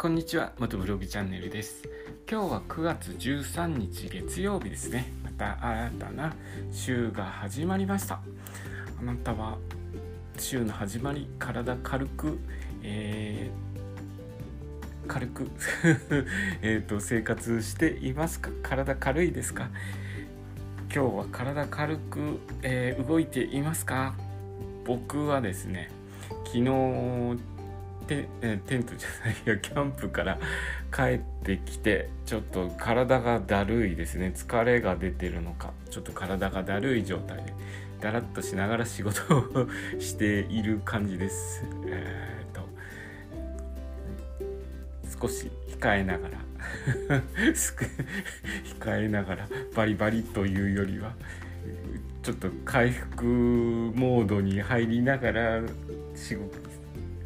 こんにちは元ブログチャンネルです。今日は9月13日月曜日ですね。また新たな週が始まりました。あなたは週の始まり体軽く、えー、軽く えと生活していますか？体軽いですか？今日は体軽く、えー、動いていますか？僕はですね昨日テテントじゃないや キャンプから帰ってきてちょっと体がだるいですね。疲れが出てるのか。ちょっと体がだるい状態でだらっとしながら仕事を している感じです。えーと、少し控えながら 控えながらバリバリというよりはちょっと回復モードに入りながら仕事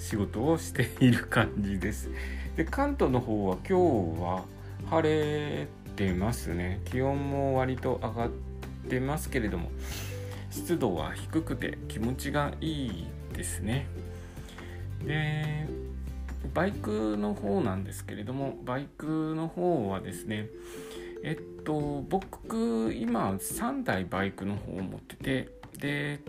仕事をしている感じです。で関東の方は今日は晴れてますね気温も割と上がってますけれども湿度は低くて気持ちがいいですね。でバイクの方なんですけれどもバイクの方はですねえっと僕今3台バイクの方を持っててで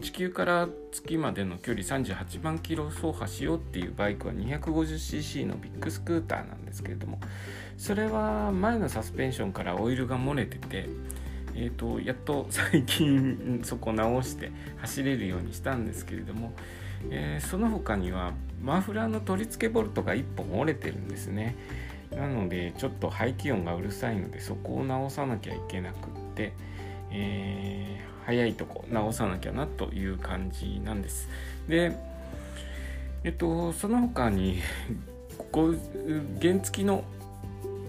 地球から月までの距離38万キロ走破しようっていうバイクは 250cc のビッグスクーターなんですけれどもそれは前のサスペンションからオイルが漏れてて、えーと、やっと最近そこ直して走れるようにしたんですけれども、え、その他にはマフラーの取り付けボルトが1本折れてるんですね。なのでちょっと排気音がうるさいのでそこを直さなきゃいけなくって、えー早いとこ直さなきゃなという感じなんです。で、えっと、その他にここ原付きの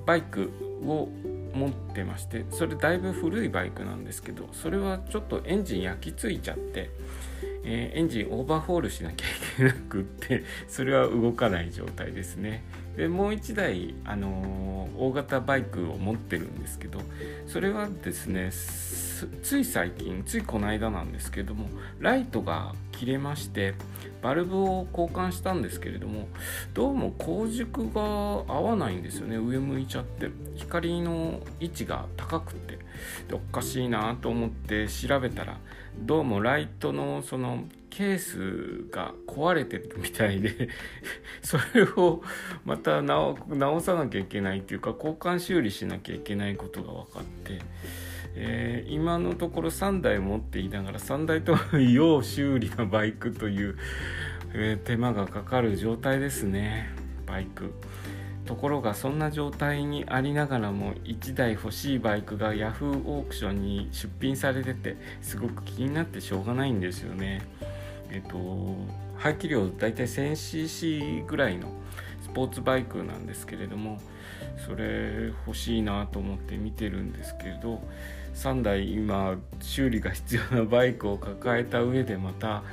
バイクを持ってましてそれだいぶ古いバイクなんですけどそれはちょっとエンジン焼き付いちゃって、えー、エンジンオーバーホールしなきゃいけなくって それは動かない状態ですねでもう1台、あのー、大型バイクを持ってるんですけどそれはですねつい最近ついこの間なんですけどもライトが切れましてバルブを交換したんですけれどもどうも光軸が合わないんですよね上向いちゃって光の位置が高くてでおかしいなと思って調べたらどうもライトのそのケースが壊れてるみたいで それをまた直さなきゃいけないっていうか交換修理しなきゃいけないことが分かってえー、今のところ3台持っていながら3台とも要修理のバイクという、えー、手間がかかる状態ですね。バイク。ところがそんな状態にありながらも1台欲しいバイクが Yahoo オークションに出品されててすごく気になってしょうがないんですよね。えっ、ー、と排気量大体 1000cc ぐらいのスポーツバイクなんですけれどもそれ欲しいなと思って見てるんですけれど3台今修理が必要なバイクを抱えた上でまた、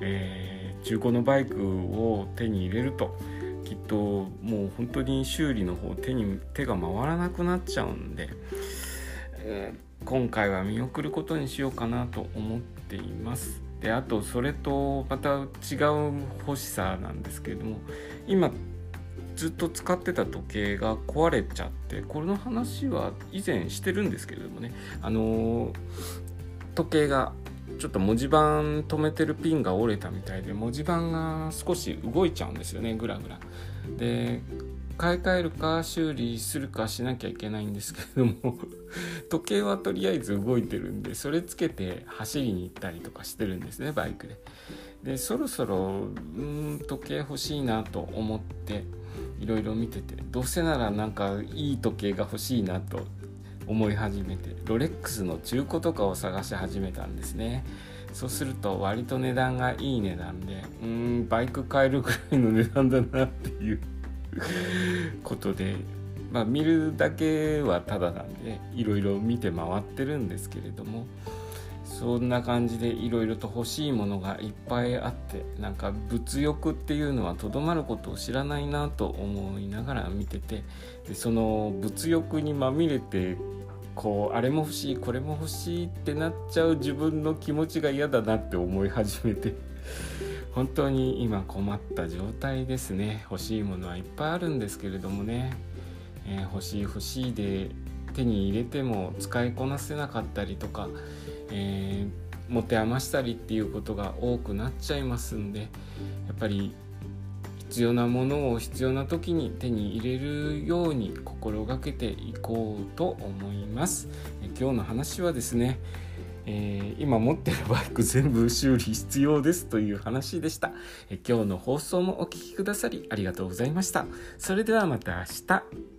えー、中古のバイクを手に入れるときっともう本当に修理の方手に手が回らなくなっちゃうんで、えー、今回は見送ることにしようかなと思っています。であとそれとまた違う欲しさなんですけれども今ずっと使ってた時計が壊れちゃってこれの話は以前してるんですけれどもねあの時計がちょっと文字盤止めてるピンが折れたみたいで文字盤が少し動いちゃうんですよねグラグラ。で買い替えるか修理するかしなきゃいけないんですけれども 時計はとりあえず動いてるんでそれつけて走りに行ったりとかしてるんですねバイクで。でそろそろうん時計欲しいなと思っていろいろ見ててどうせならなんかいい時計が欲しいなと思い始めてロレックスの中古とかを探し始めたんですね。そうすると割と値段がいい値段でうーんバイク買えるぐらいの値段だなっていう ことでまあ見るだけはただなんでいろいろ見て回ってるんですけれどもそんな感じでいろいろと欲しいものがいっぱいあってなんか物欲っていうのはとどまることを知らないなと思いながら見ててでその物欲にまみれてこうあれも欲しいこれも欲しいってなっちゃう自分の気持ちが嫌だなって思い始めて 本当に今困った状態ですね。欲しいものはいっぱいあるんですけれどもね、えー、欲しい欲しいで手に入れても使いこなせなかったりとか、えー、持て余したりっていうことが多くなっちゃいますんでやっぱり必要なものを必要な時に手に入れるように心がけていこうと思います。今日の話はですねえー、今持ってるバイク全部修理必要ですという話でした、え今日の放送もお聴きくださりありがとうございました。それではまた明日。